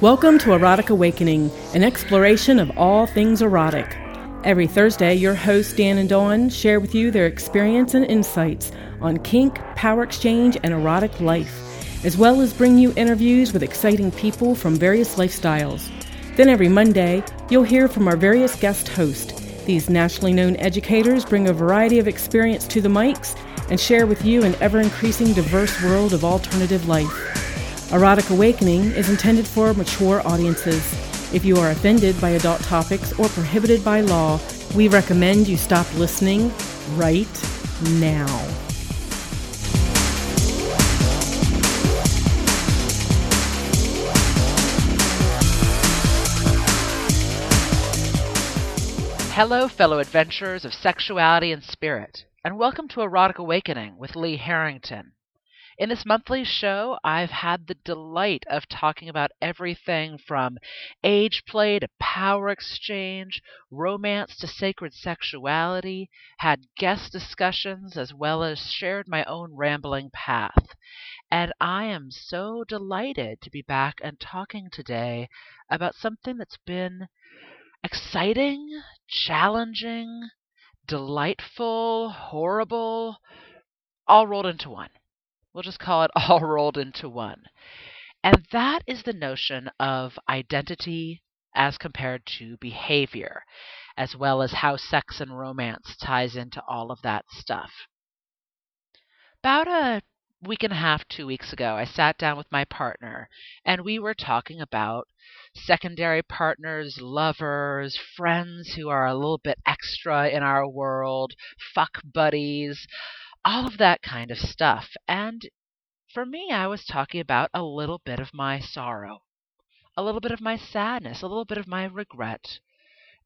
Welcome to Erotic Awakening, an exploration of all things erotic. Every Thursday, your hosts Dan and Dawn share with you their experience and insights on kink, power exchange, and erotic life, as well as bring you interviews with exciting people from various lifestyles. Then every Monday, you'll hear from our various guest hosts. These nationally known educators bring a variety of experience to the mics and share with you an ever increasing diverse world of alternative life. Erotic Awakening is intended for mature audiences. If you are offended by adult topics or prohibited by law, we recommend you stop listening right now. Hello, fellow adventurers of sexuality and spirit, and welcome to Erotic Awakening with Lee Harrington. In this monthly show, I've had the delight of talking about everything from age play to power exchange, romance to sacred sexuality, had guest discussions, as well as shared my own rambling path. And I am so delighted to be back and talking today about something that's been exciting, challenging, delightful, horrible, all rolled into one. We'll just call it all rolled into one. And that is the notion of identity as compared to behavior, as well as how sex and romance ties into all of that stuff. About a week and a half, two weeks ago, I sat down with my partner and we were talking about secondary partners, lovers, friends who are a little bit extra in our world, fuck buddies, all of that kind of stuff. And for me, I was talking about a little bit of my sorrow, a little bit of my sadness, a little bit of my regret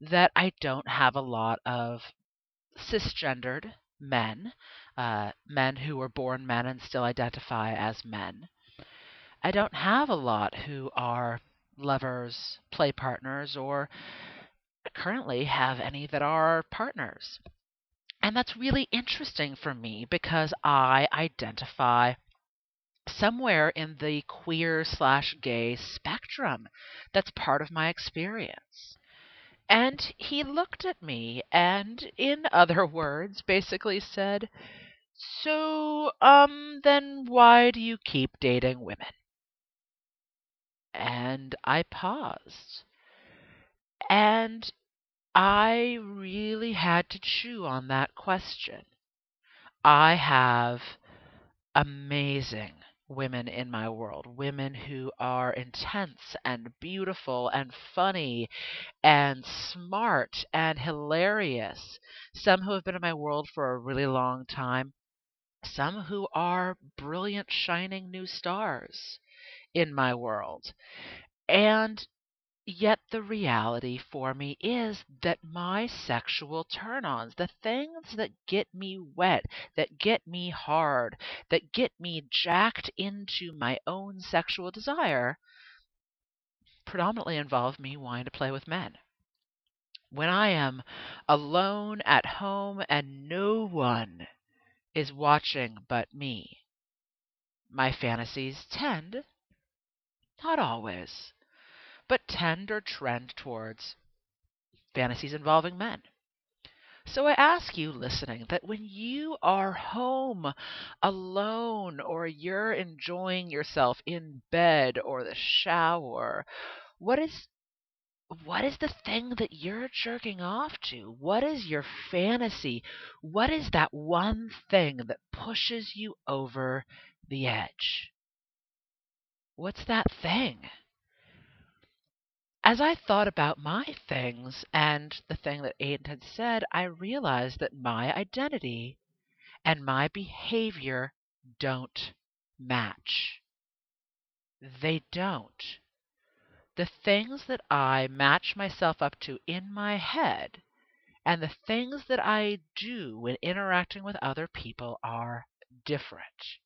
that I don't have a lot of cisgendered men, uh, men who were born men and still identify as men. I don't have a lot who are lovers, play partners, or currently have any that are partners. And that's really interesting for me because I identify somewhere in the queer slash gay spectrum. That's part of my experience. And he looked at me and, in other words, basically said, So, um, then why do you keep dating women? And I paused. And I really had to chew on that question. I have amazing women in my world, women who are intense and beautiful and funny and smart and hilarious, some who have been in my world for a really long time, some who are brilliant, shining new stars in my world. And Yet the reality for me is that my sexual turn ons, the things that get me wet, that get me hard, that get me jacked into my own sexual desire, predominantly involve me wanting to play with men. When I am alone at home and no one is watching but me, my fantasies tend, not always, but tend or trend towards fantasies involving men. So I ask you listening that when you are home alone or you're enjoying yourself in bed or the shower, what is what is the thing that you're jerking off to? What is your fantasy? What is that one thing that pushes you over the edge? What's that thing? As I thought about my things and the thing that Aiden had said, I realized that my identity and my behavior don't match. They don't. The things that I match myself up to in my head and the things that I do when interacting with other people are different.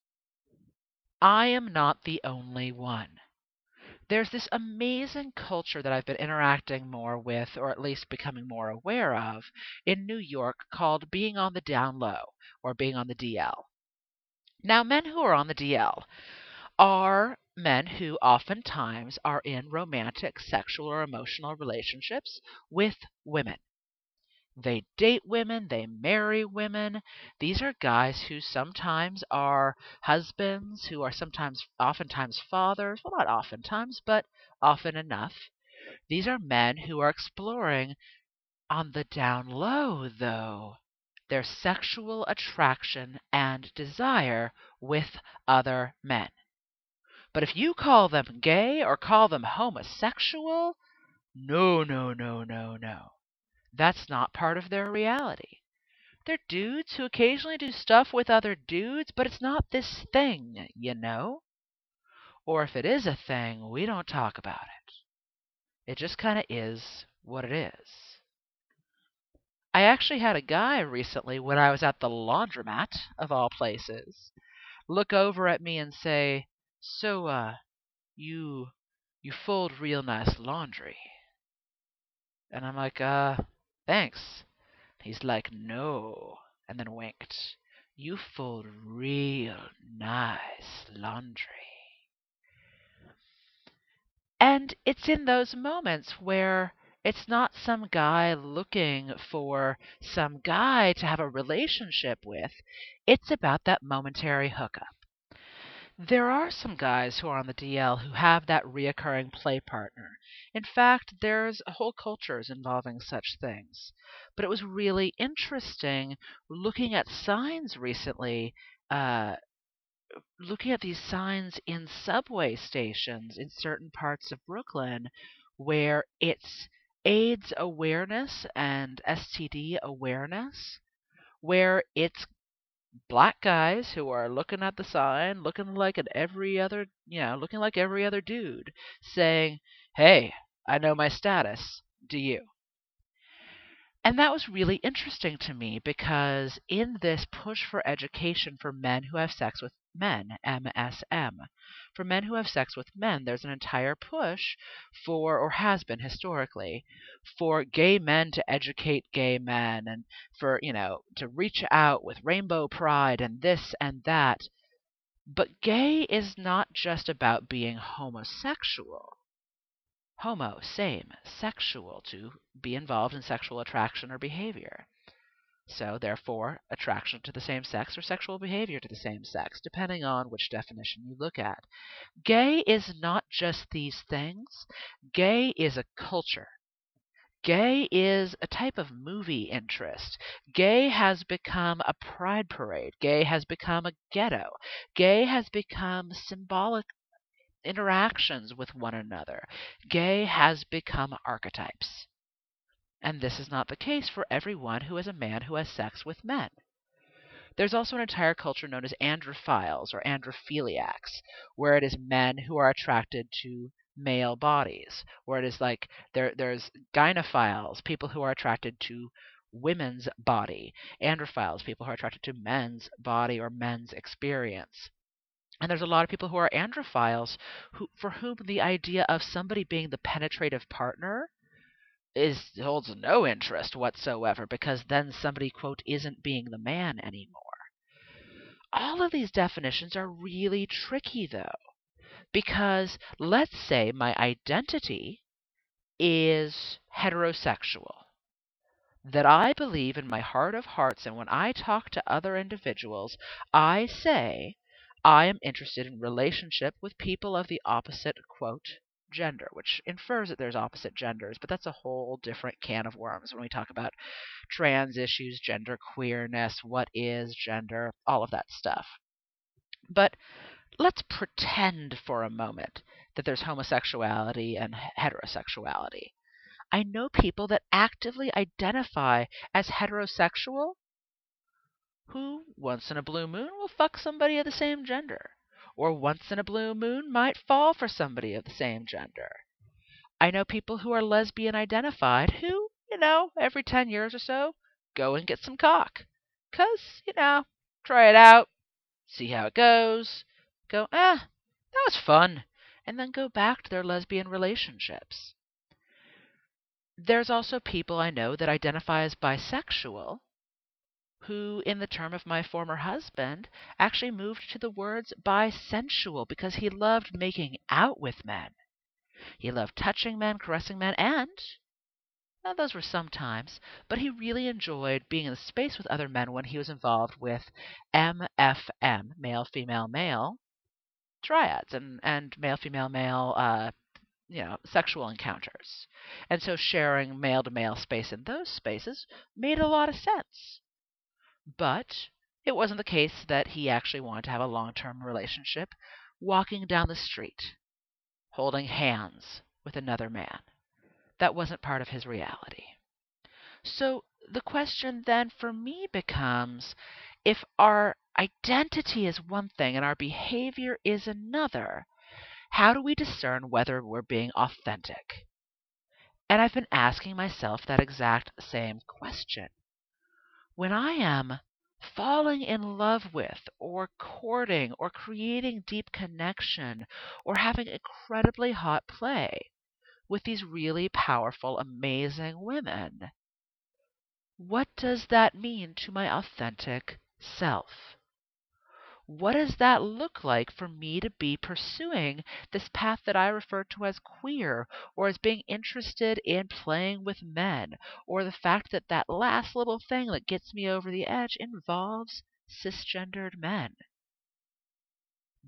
I am not the only one there's this amazing culture that I've been interacting more with, or at least becoming more aware of, in New York called being on the down low or being on the DL. Now, men who are on the DL are men who oftentimes are in romantic, sexual, or emotional relationships with women. They date women, they marry women. These are guys who sometimes are husbands, who are sometimes, oftentimes fathers. Well, not oftentimes, but often enough. These are men who are exploring on the down low, though, their sexual attraction and desire with other men. But if you call them gay or call them homosexual, no, no, no, no, no. That's not part of their reality. They're dudes who occasionally do stuff with other dudes, but it's not this thing, you know? Or if it is a thing, we don't talk about it. It just kind of is what it is. I actually had a guy recently when I was at the laundromat, of all places, look over at me and say, So, uh, you, you fold real nice laundry. And I'm like, uh, thanks. He's like, no, and then winked. You fold real nice laundry. And it's in those moments where it's not some guy looking for some guy to have a relationship with. It's about that momentary hookup. There are some guys who are on the DL who have that reoccurring play partner. In fact, there's whole cultures involving such things. But it was really interesting looking at signs recently uh, looking at these signs in subway stations in certain parts of Brooklyn where it's AIDS awareness and STD awareness, where it's black guys who are looking at the sign, looking like an every other, you know, looking like every other dude, saying, "Hey, I know my status. Do you?" And that was really interesting to me because in this push for education for men who have sex with men, MSM, for men who have sex with men, there's an entire push for, or has been historically, for gay men to educate gay men and for, you know, to reach out with rainbow pride and this and that. But gay is not just about being homosexual homo, same, sexual, to be involved in sexual attraction or behavior. So, therefore, attraction to the same sex or sexual behavior to the same sex, depending on which definition you look at. Gay is not just these things, gay is a culture. Gay is a type of movie interest. Gay has become a pride parade. Gay has become a ghetto. Gay has become symbolic interactions with one another. Gay has become archetypes. And this is not the case for everyone who is a man who has sex with men. There's also an entire culture known as androphiles or androphiliacs, where it is men who are attracted to male bodies, where it is like there there's gynophiles, people who are attracted to women's body, androphiles, people who are attracted to men's body or men's experience. And there's a lot of people who are androphiles who for whom the idea of somebody being the penetrative partner is holds no interest whatsoever because then somebody quote isn't being the man anymore. All of these definitions are really tricky though because let's say my identity is heterosexual that I believe in my heart of hearts and when I talk to other individuals I say I am interested in relationship with people of the opposite, quote, gender, which infers that there's opposite genders, but that's a whole different can of worms when we talk about trans issues, gender queerness, what is gender, all of that stuff. But let's pretend for a moment that there's homosexuality and heterosexuality. I know people that actively identify as heterosexual who, once in a blue moon, will fuck somebody of the same gender, or once in a blue moon might fall for somebody of the same gender. I know people who are lesbian identified who, you know, every 10 years or so, go and get some cock. Because, you know, try it out, see how it goes, go, eh, that was fun, and then go back to their lesbian relationships. There's also people I know that identify as bisexual who, in the term of my former husband, actually moved to the words bisensual because he loved making out with men. He loved touching men, caressing men, and well, those were sometimes, but he really enjoyed being in the space with other men when he was involved with MFM, male, female, male, triads and, and male, female, male, uh, you know, sexual encounters. And so sharing male to male space in those spaces made a lot of sense. But it wasn't the case that he actually wanted to have a long term relationship walking down the street, holding hands with another man. That wasn't part of his reality. So the question then for me becomes if our identity is one thing and our behavior is another, how do we discern whether we're being authentic? And I've been asking myself that exact same question when I am falling in love with, or courting, or creating deep connection, or having incredibly hot play with these really powerful, amazing women, what does that mean to my authentic self? What does that look like for me to be pursuing this path that I refer to as queer or as being interested in playing with men or the fact that that last little thing that gets me over the edge involves cisgendered men?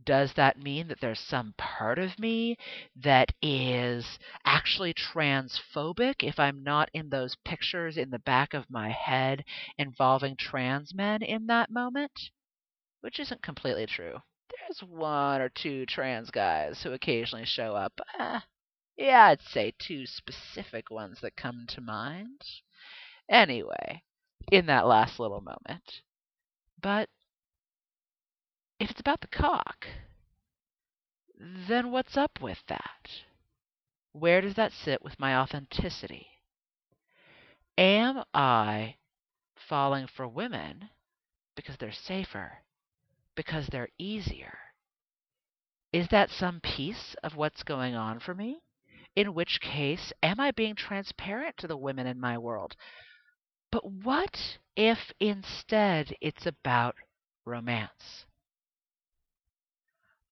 Does that mean that there's some part of me that is actually transphobic if I'm not in those pictures in the back of my head involving trans men in that moment? Which isn't completely true. There's one or two trans guys who occasionally show up. Eh, yeah, I'd say two specific ones that come to mind. Anyway, in that last little moment. But if it's about the cock, then what's up with that? Where does that sit with my authenticity? Am I falling for women because they're safer because they're easier. Is that some piece of what's going on for me? In which case, am I being transparent to the women in my world? But what if instead it's about romance?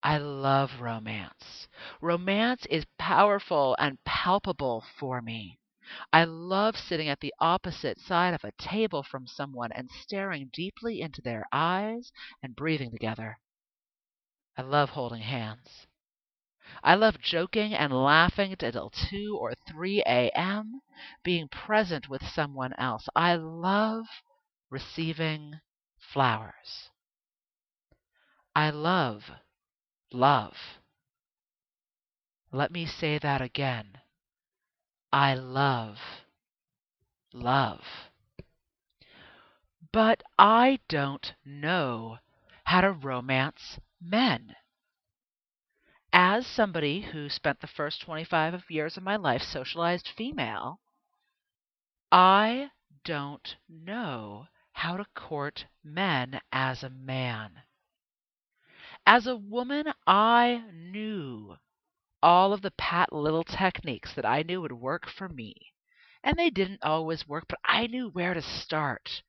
I love romance. Romance is powerful and palpable for me. I love sitting at the opposite side of a table from someone and staring deeply into their eyes and breathing together. I love holding hands. I love joking and laughing until 2 or 3 a.m., being present with someone else. I love receiving flowers. I love love. Let me say that again. I love love. But I don't know how to romance men. As somebody who spent the first 25 years of my life socialized female, I don't know how to court men as a man. As a woman, I knew all of the pat little techniques that I knew would work for me. And they didn't always work, but I knew where to start.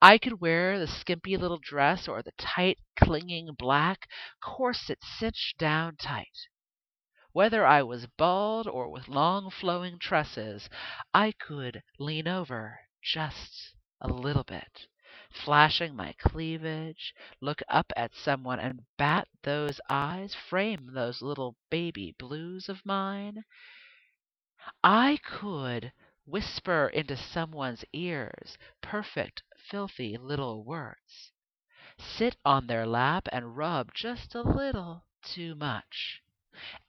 I could wear the skimpy little dress or the tight, clinging black corset cinched down tight. Whether I was bald or with long flowing tresses, I could lean over just a little bit flashing my cleavage, look up at someone and bat those eyes, frame those little baby blues of mine. I could whisper into someone's ears perfect, filthy little words, sit on their lap and rub just a little too much.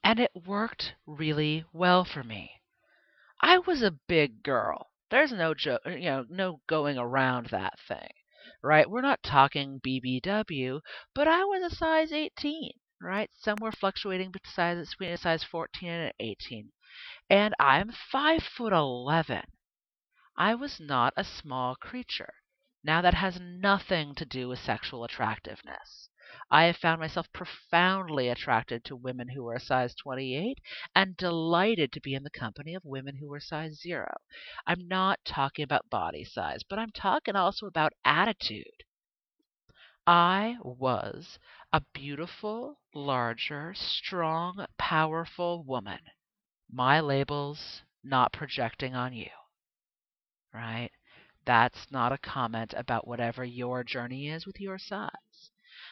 And it worked really well for me. I was a big girl. There's no joke, you know, no going around that thing right? We're not talking BBW, but I was a size 18, right? Somewhere fluctuating between a size 14 and 18. And I'm 5 foot 11. I was not a small creature. Now that has nothing to do with sexual attractiveness. I have found myself profoundly attracted to women who are a size 28 and delighted to be in the company of women who are size 0. I'm not talking about body size, but I'm talking also about attitude. I was a beautiful, larger, strong, powerful woman. My labels not projecting on you. Right? That's not a comment about whatever your journey is with your size.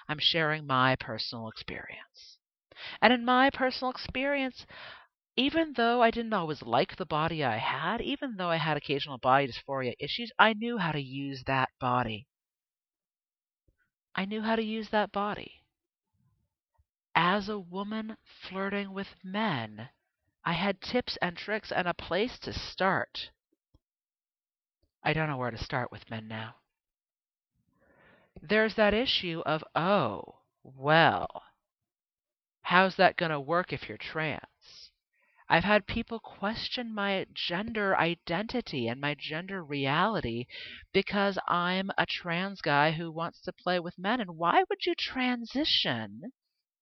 I'm sharing my personal experience. And in my personal experience, even though I didn't always like the body I had, even though I had occasional body dysphoria issues, I knew how to use that body. I knew how to use that body. As a woman flirting with men, I had tips and tricks and a place to start. I don't know where to start with men now. There's that issue of, oh, well, how's that going to work if you're trans? I've had people question my gender identity and my gender reality because I'm a trans guy who wants to play with men. And why would you transition?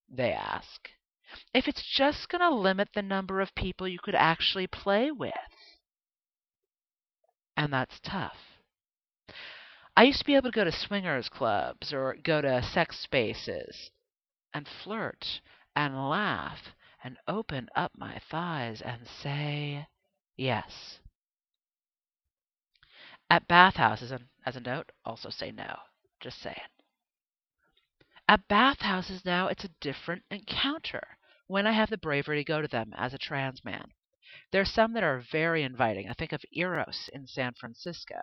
They ask. If it's just going to limit the number of people you could actually play with. And that's tough. I used to be able to go to swingers clubs or go to sex spaces and flirt and laugh and open up my thighs and say yes. At bathhouses, and as a note, also say no. Just saying. At bathhouses now, it's a different encounter when I have the bravery to go to them as a trans man. There are some that are very inviting. I think of Eros in San Francisco,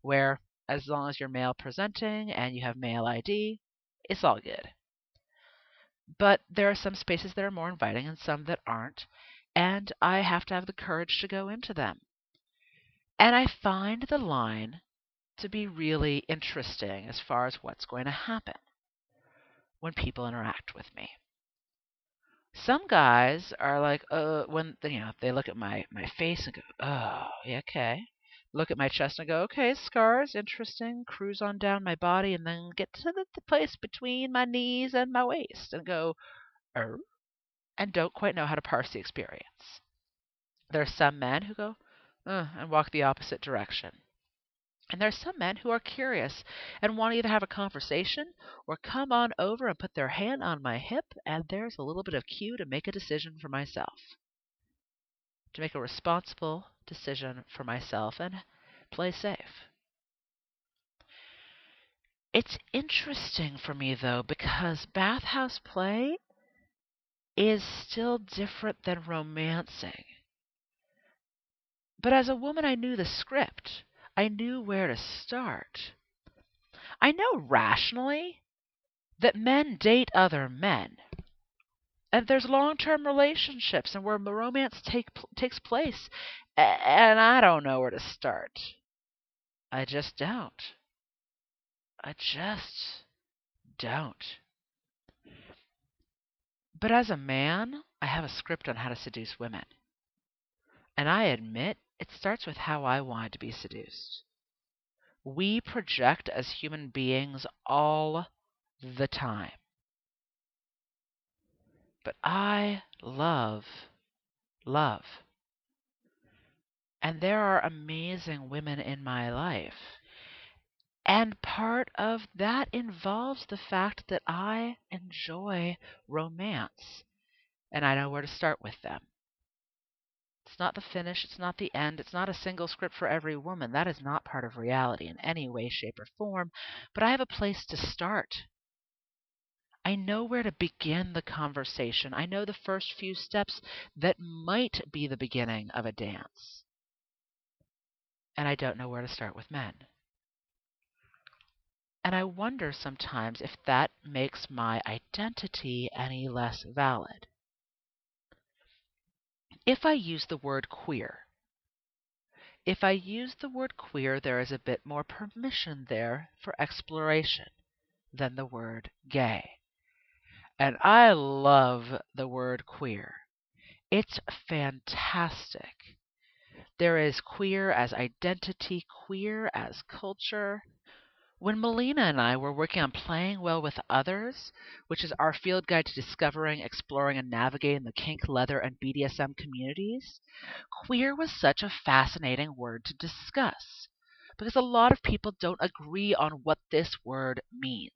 where as long as you're male presenting and you have male ID, it's all good. But there are some spaces that are more inviting and some that aren't, and I have to have the courage to go into them. And I find the line to be really interesting as far as what's going to happen when people interact with me. Some guys are like, uh, when you know they look at my my face and go, oh, yeah, okay. Look at my chest and go, okay, scars, interesting. Cruise on down my body and then get to the, the place between my knees and my waist and go, er, and don't quite know how to parse the experience. There are some men who go, uh, and walk the opposite direction. And there are some men who are curious and want to either have a conversation or come on over and put their hand on my hip, and there's a little bit of cue to make a decision for myself. To make a responsible decision for myself and play safe. It's interesting for me though because bathhouse play is still different than romancing. But as a woman, I knew the script. I knew where to start. I know rationally that men date other men. And there's long-term relationships and where romance take, takes place. And I don't know where to start. I just don't. I just don't. But as a man, I have a script on how to seduce women. And I admit it starts with how I want to be seduced. We project as human beings all the time. But I love love. And there are amazing women in my life. And part of that involves the fact that I enjoy romance and I know where to start with them. It's not the finish, it's not the end, it's not a single script for every woman. That is not part of reality in any way, shape, or form. But I have a place to start. I know where to begin the conversation. I know the first few steps that might be the beginning of a dance. And I don't know where to start with men. And I wonder sometimes if that makes my identity any less valid if I use the word queer. If I use the word queer, there is a bit more permission there for exploration than the word gay. And I love the word queer. It's fantastic. There is queer as identity, queer as culture. When Mollena and I were working on Playing Well with Others, which is our field guide to discovering, exploring, and navigating the kink, leather, and BDSM communities, queer was such a fascinating word to discuss because a lot of people don't agree on what this word means.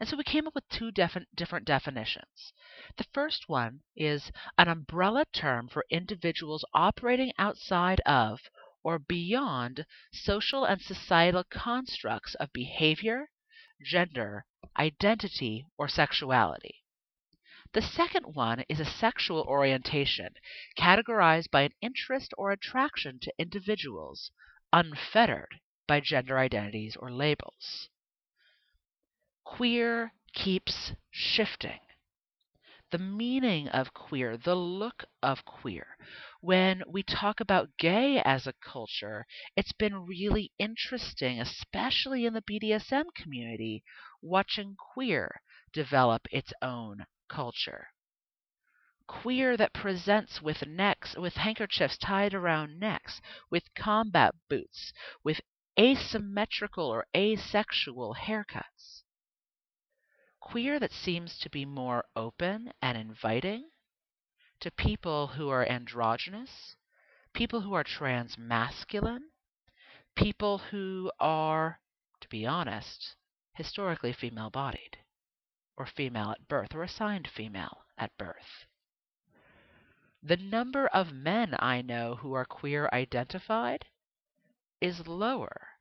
And so we came up with two defi- different definitions. The first one is an umbrella term for individuals operating outside of or beyond social and societal constructs of behavior, gender, identity, or sexuality. The second one is a sexual orientation categorized by an interest or attraction to individuals, unfettered by gender identities or labels. Queer keeps shifting the meaning of queer, the look of queer. When we talk about gay as a culture, it's been really interesting, especially in the BDSM community, watching queer develop its own culture. Queer that presents with necks, with handkerchiefs tied around necks, with combat boots, with asymmetrical or asexual haircuts queer that seems to be more open and inviting to people who are androgynous, people who are transmasculine, people who are, to be honest, historically female bodied, or female at birth, or assigned female at birth. The number of men I know who are queer identified is lower,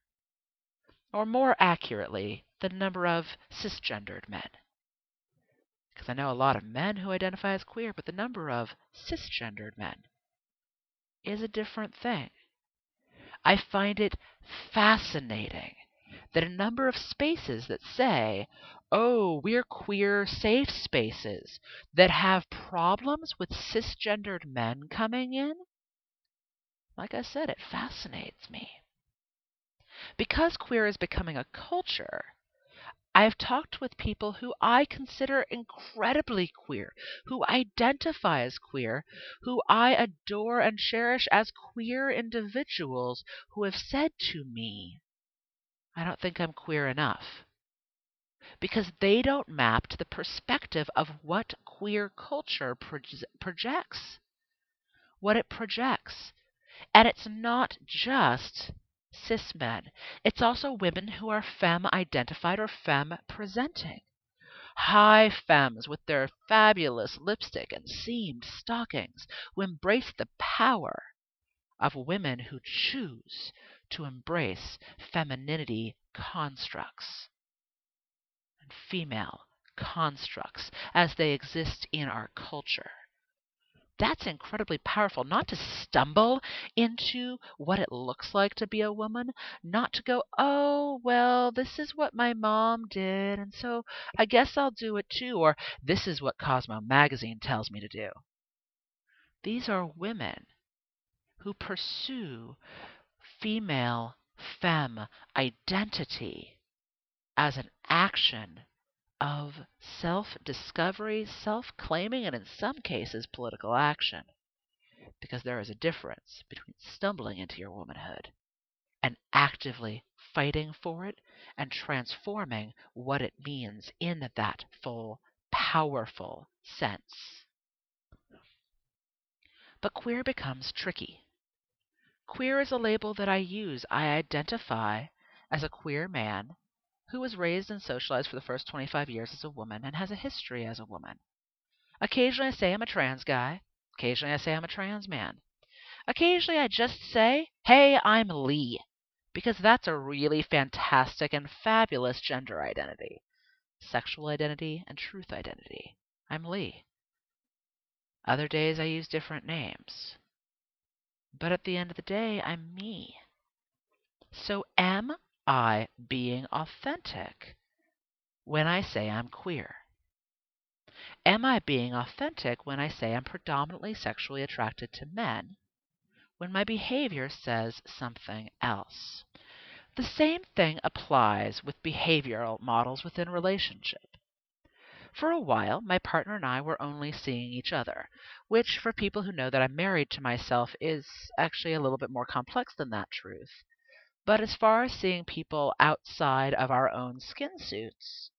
or more accurately, the number of cisgendered men. Because I know a lot of men who identify as queer, but the number of cisgendered men is a different thing. I find it fascinating that a number of spaces that say, oh, we're queer safe spaces that have problems with cisgendered men coming in, like I said, it fascinates me. Because queer is becoming a culture, I've talked with people who I consider incredibly queer, who identify as queer, who I adore and cherish as queer individuals, who have said to me, I don't think I'm queer enough. Because they don't map to the perspective of what queer culture projects, what it projects. And it's not just cis men. It's also women who are femme identified or femme presenting. High femmes with their fabulous lipstick and seamed stockings who embrace the power of women who choose to embrace femininity constructs and female constructs as they exist in our culture that's incredibly powerful. Not to stumble into what it looks like to be a woman, not to go, oh, well, this is what my mom did, and so I guess I'll do it too, or this is what Cosmo Magazine tells me to do. These are women who pursue female, femme identity as an action of self discovery, self claiming, and in some cases, political action. Because there is a difference between stumbling into your womanhood and actively fighting for it and transforming what it means in that full, powerful sense. But queer becomes tricky. Queer is a label that I use. I identify as a queer man who was raised and socialized for the first 25 years as a woman and has a history as a woman. Occasionally I say I'm a trans guy. Occasionally I say I'm a trans man. Occasionally I just say, hey, I'm Lee, because that's a really fantastic and fabulous gender identity sexual identity and truth identity. I'm Lee. Other days I use different names. But at the end of the day, I'm me. So am I being authentic when I say I'm queer? Am I being authentic when I say I'm predominantly sexually attracted to men when my behavior says something else? The same thing applies with behavioral models within relationship. For a while, my partner and I were only seeing each other, which, for people who know that I'm married to myself, is actually a little bit more complex than that truth. But as far as seeing people outside of our own skin suits,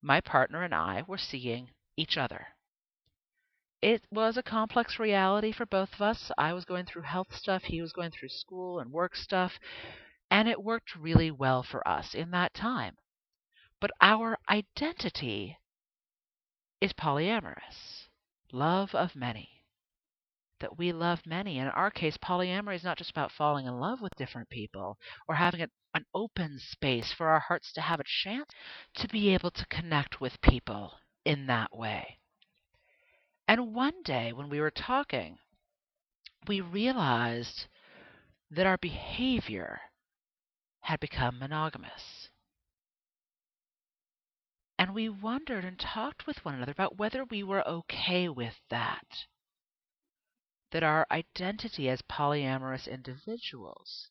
my partner and I were seeing each other. It was a complex reality for both of us. I was going through health stuff, he was going through school and work stuff, and it worked really well for us in that time. But our identity is polyamorous, love of many that we love many. And in our case, polyamory is not just about falling in love with different people or having an, an open space for our hearts to have a chance to be able to connect with people in that way. And one day when we were talking, we realized that our behavior had become monogamous. And we wondered and talked with one another about whether we were okay with that that our identity as polyamorous individuals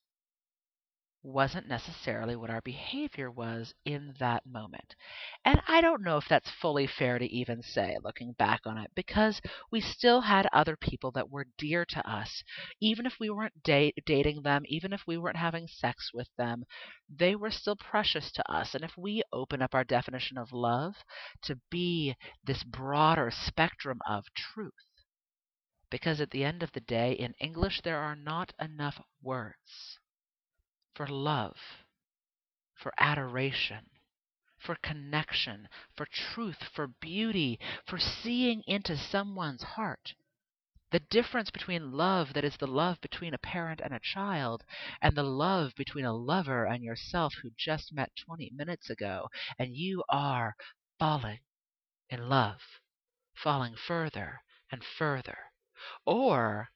wasn't necessarily what our behavior was in that moment. And I don't know if that's fully fair to even say, looking back on it, because we still had other people that were dear to us. Even if we weren't da- dating them, even if we weren't having sex with them, they were still precious to us. And if we open up our definition of love to be this broader spectrum of truth, because at the end of the day, in English, there are not enough words for love, for adoration, for connection, for truth, for beauty, for seeing into someone's heart. The difference between love that is the love between a parent and a child, and the love between a lover and yourself who just met 20 minutes ago, and you are falling in love, falling further and further or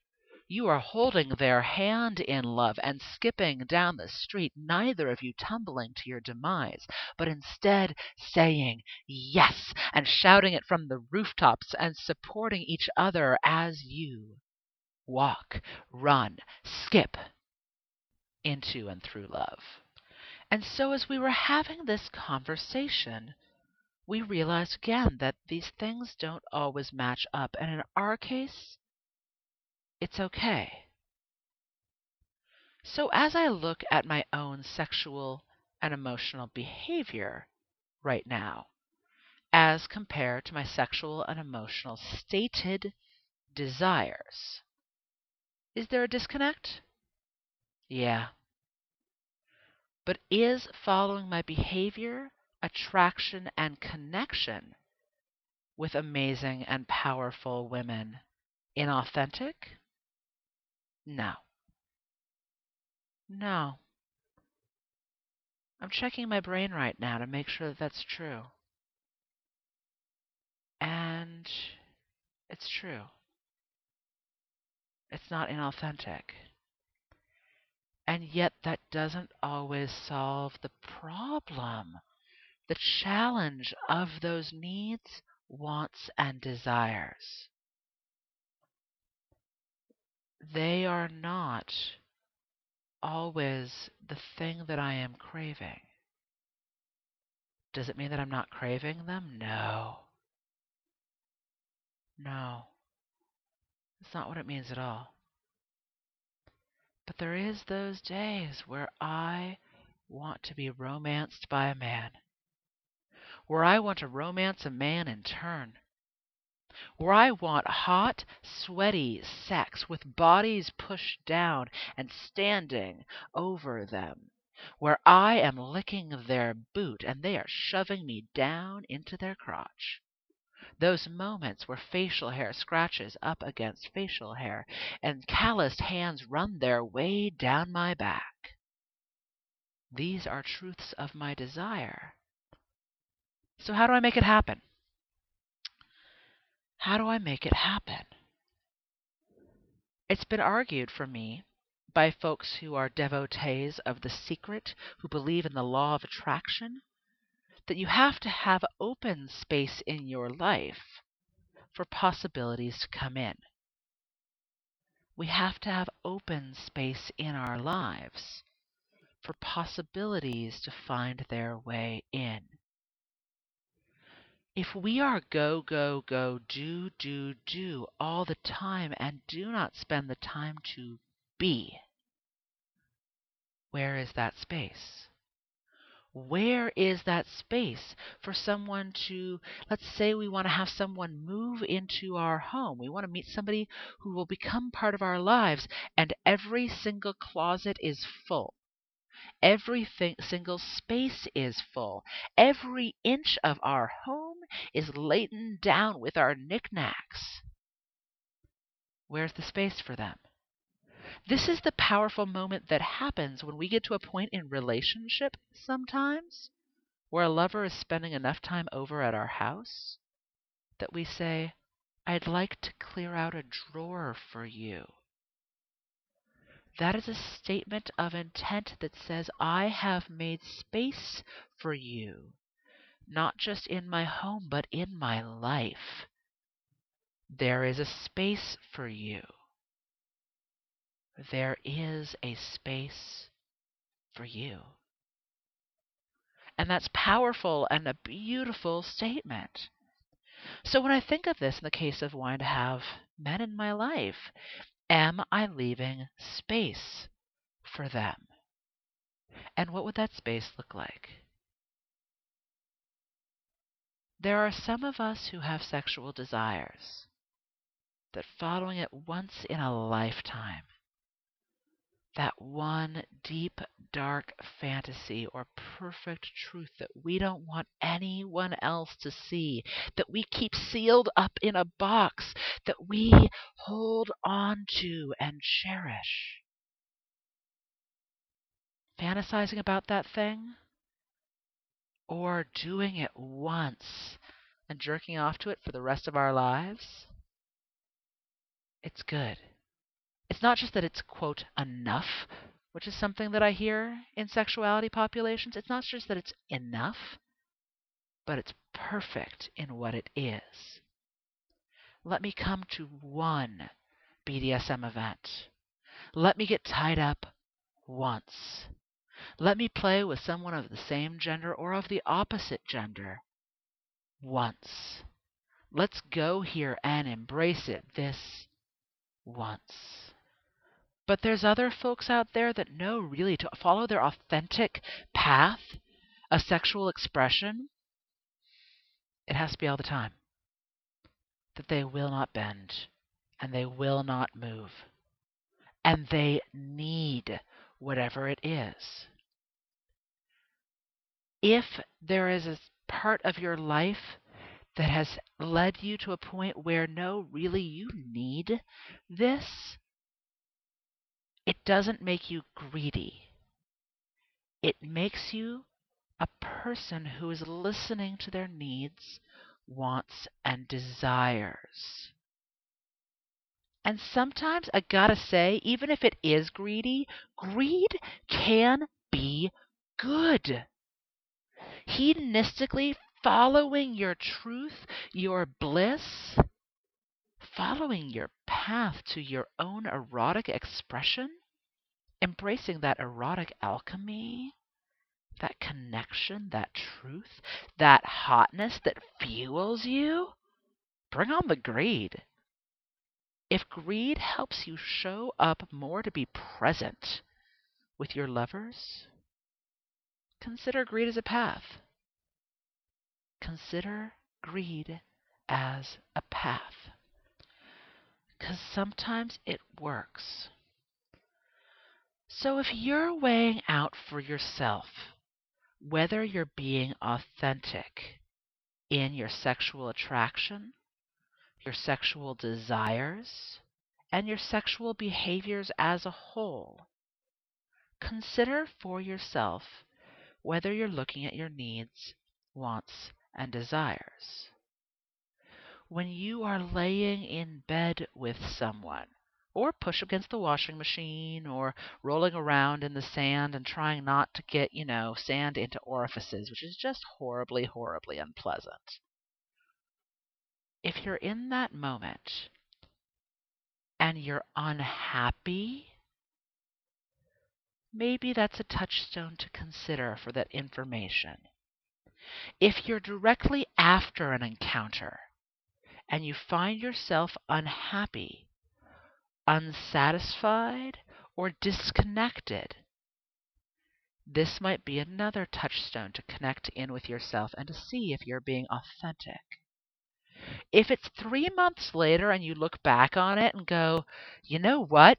you are holding their hand in love and skipping down the street, neither of you tumbling to your demise, but instead saying yes and shouting it from the rooftops and supporting each other as you walk, run, skip into and through love. And so, as we were having this conversation, we realized again that these things don't always match up. And in our case, it's okay. So, as I look at my own sexual and emotional behavior right now, as compared to my sexual and emotional stated desires, is there a disconnect? Yeah. But is following my behavior, attraction, and connection with amazing and powerful women inauthentic? No. No. I'm checking my brain right now to make sure that that's true. And it's true. It's not inauthentic. And yet, that doesn't always solve the problem, the challenge of those needs, wants, and desires they are not always the thing that I am craving. Does it mean that I'm not craving them? No. No. It's not what it means at all. But there is those days where I want to be romanced by a man. Where I want to romance a man in turn where I want hot, sweaty sex with bodies pushed down and standing over them, where I am licking their boot and they are shoving me down into their crotch. Those moments where facial hair scratches up against facial hair and calloused hands run their way down my back. These are truths of my desire. So, how do I make it happen? How do I make it happen? It's been argued for me by folks who are devotees of the secret, who believe in the law of attraction, that you have to have open space in your life for possibilities to come in. We have to have open space in our lives for possibilities to find their way in. If we are go, go, go, do, do, do all the time and do not spend the time to be, where is that space? Where is that space for someone to, let's say we want to have someone move into our home. We want to meet somebody who will become part of our lives, and every single closet is full. Every single space is full. Every inch of our home is laden down with our knickknacks. Where's the space for them? This is the powerful moment that happens when we get to a point in relationship sometimes where a lover is spending enough time over at our house that we say, I'd like to clear out a drawer for you. That is a statement of intent that says, I have made space for you, not just in my home, but in my life. There is a space for you there is a space for you. And that's powerful and a beautiful statement. So when I think of this in the case of wanting to have men in my life, am I leaving space for them? And what would that space look like? There are some of us who have sexual desires that following it once in a lifetime that one deep, dark fantasy or perfect truth that we don't want anyone else to see, that we keep sealed up in a box, that we hold on to and cherish. Fantasizing about that thing or doing it once and jerking off to it for the rest of our lives, it's good. It's not just that it's, quote, enough, which is something that I hear in sexuality populations. It's not just that it's enough, but it's perfect in what it is. Let me come to one BDSM event. Let me get tied up once. Let me play with someone of the same gender or of the opposite gender once. Let's go here and embrace it this once. But there's other folks out there that know really to follow their authentic path of sexual expression, it has to be all the time. That they will not bend and they will not move. And they need whatever it is. If there is a part of your life that has led you to a point where no, really, you need this, it doesn't make you greedy. It makes you a person who is listening to their needs, wants, and desires. And sometimes I gotta say, even if it is greedy, greed can be good. Hedonistically following your truth, your bliss, following your path to your own erotic expression, embracing that erotic alchemy, that connection, that truth, that hotness that fuels you, bring on the greed. If greed helps you show up more to be present with your lovers, consider greed as a path. Consider greed as a path because sometimes it works. So if you're weighing out for yourself whether you're being authentic in your sexual attraction, your sexual desires, and your sexual behaviors as a whole, consider for yourself whether you're looking at your needs, wants, and desires when you are laying in bed with someone, or push against the washing machine, or rolling around in the sand and trying not to get, you know, sand into orifices, which is just horribly, horribly unpleasant. If you're in that moment and you're unhappy, maybe that's a touchstone to consider for that information. If you're directly after an encounter and you find yourself unhappy, unsatisfied, or disconnected, this might be another touchstone to connect in with yourself and to see if you're being authentic. If it's three months later and you look back on it and go, you know what?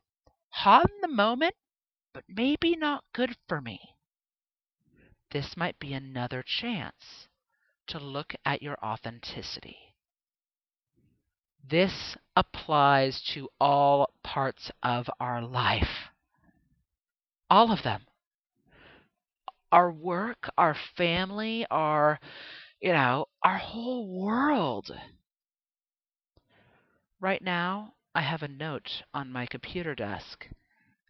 Hot in the moment, but maybe not good for me. This might be another chance to look at your authenticity. This applies to all parts of our life. All of them. Our work, our family, our, you know, our whole world. Right now, I have a note on my computer desk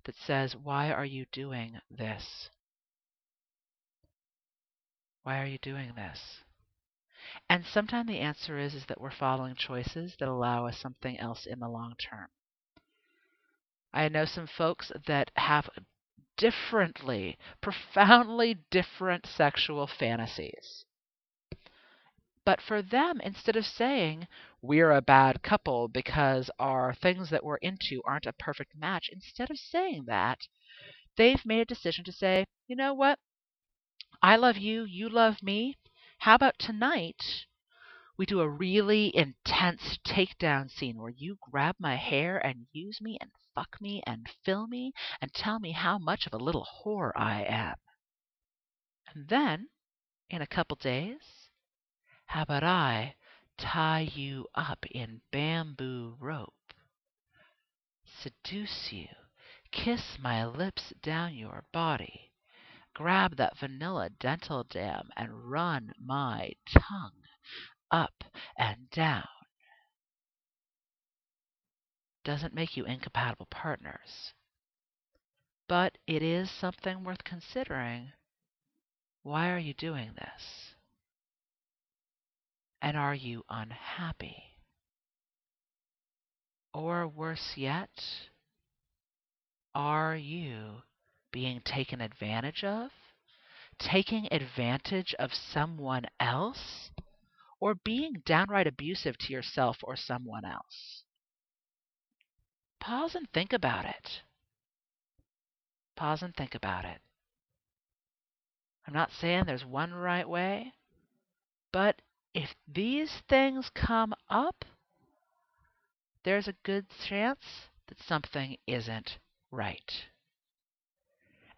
that says, Why are you doing this? Why are you doing this? And sometimes the answer is, is that we're following choices that allow us something else in the long term. I know some folks that have differently, profoundly different sexual fantasies. But for them, instead of saying, we're a bad couple because our things that we're into aren't a perfect match, instead of saying that, they've made a decision to say, you know what? I love you, you love me. How about tonight we do a really intense takedown scene where you grab my hair and use me and fuck me and fill me and tell me how much of a little whore I am. And then, in a couple days, how about I tie you up in bamboo rope, seduce you, kiss my lips down your body, grab that vanilla dental dam and run my tongue up and down. Doesn't make you incompatible partners. But it is something worth considering. Why are you doing this? And are you unhappy? Or worse yet, are you being taken advantage of? Taking advantage of someone else? Or being downright abusive to yourself or someone else? Pause and think about it. Pause and think about it. I'm not saying there's one right way, but if these things come up, there's a good chance that something isn't right.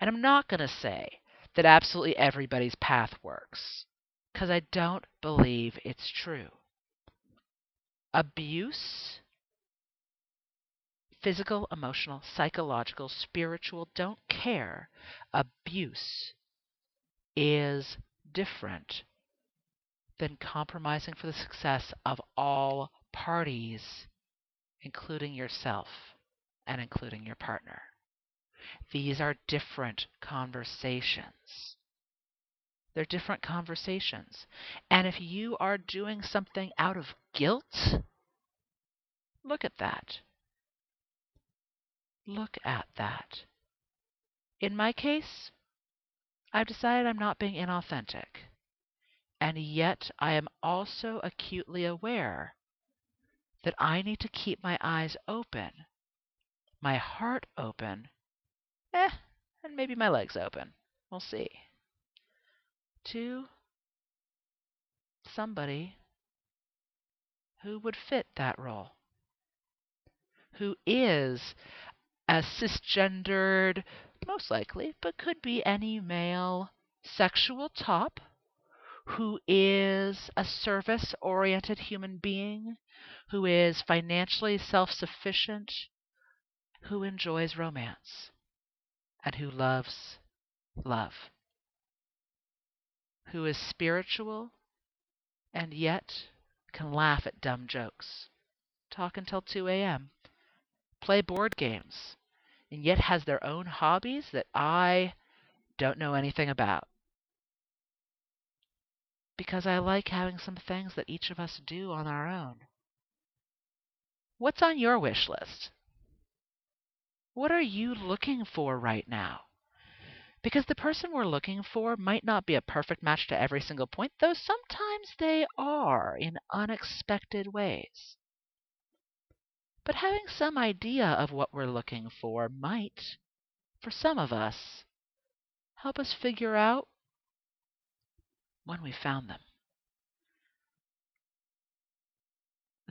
And I'm not going to say that absolutely everybody's path works, because I don't believe it's true. Abuse, physical, emotional, psychological, spiritual, don't care. Abuse is different than compromising for the success of all parties, including yourself and including your partner. These are different conversations. They're different conversations. And if you are doing something out of guilt, look at that. Look at that. In my case, I've decided I'm not being inauthentic. And yet I am also acutely aware that I need to keep my eyes open, my heart open, eh, and maybe my legs open. We'll see. To somebody who would fit that role, who is a cisgendered, most likely, but could be any male sexual top who is a service oriented human being, who is financially self sufficient, who enjoys romance, and who loves love, who is spiritual and yet can laugh at dumb jokes, talk until 2 a.m., play board games, and yet has their own hobbies that I don't know anything about because I like having some things that each of us do on our own. What's on your wish list? What are you looking for right now? Because the person we're looking for might not be a perfect match to every single point, though sometimes they are in unexpected ways. But having some idea of what we're looking for might, for some of us, help us figure out when we found them.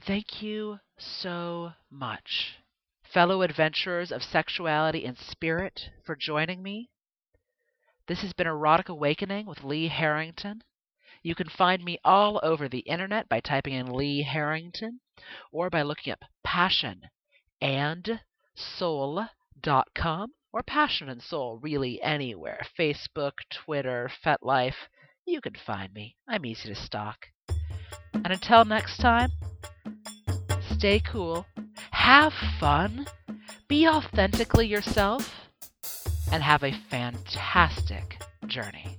Thank you so much, fellow adventurers of sexuality and spirit, for joining me. This has been Erotic Awakening with Lee Harrington. You can find me all over the internet by typing in Lee Harrington or by looking up passion and soul.com or passion and soul really anywhere Facebook, Twitter, FetLife. You can find me. I'm easy to stalk. And until next time, stay cool, have fun, be authentically yourself, and have a fantastic journey.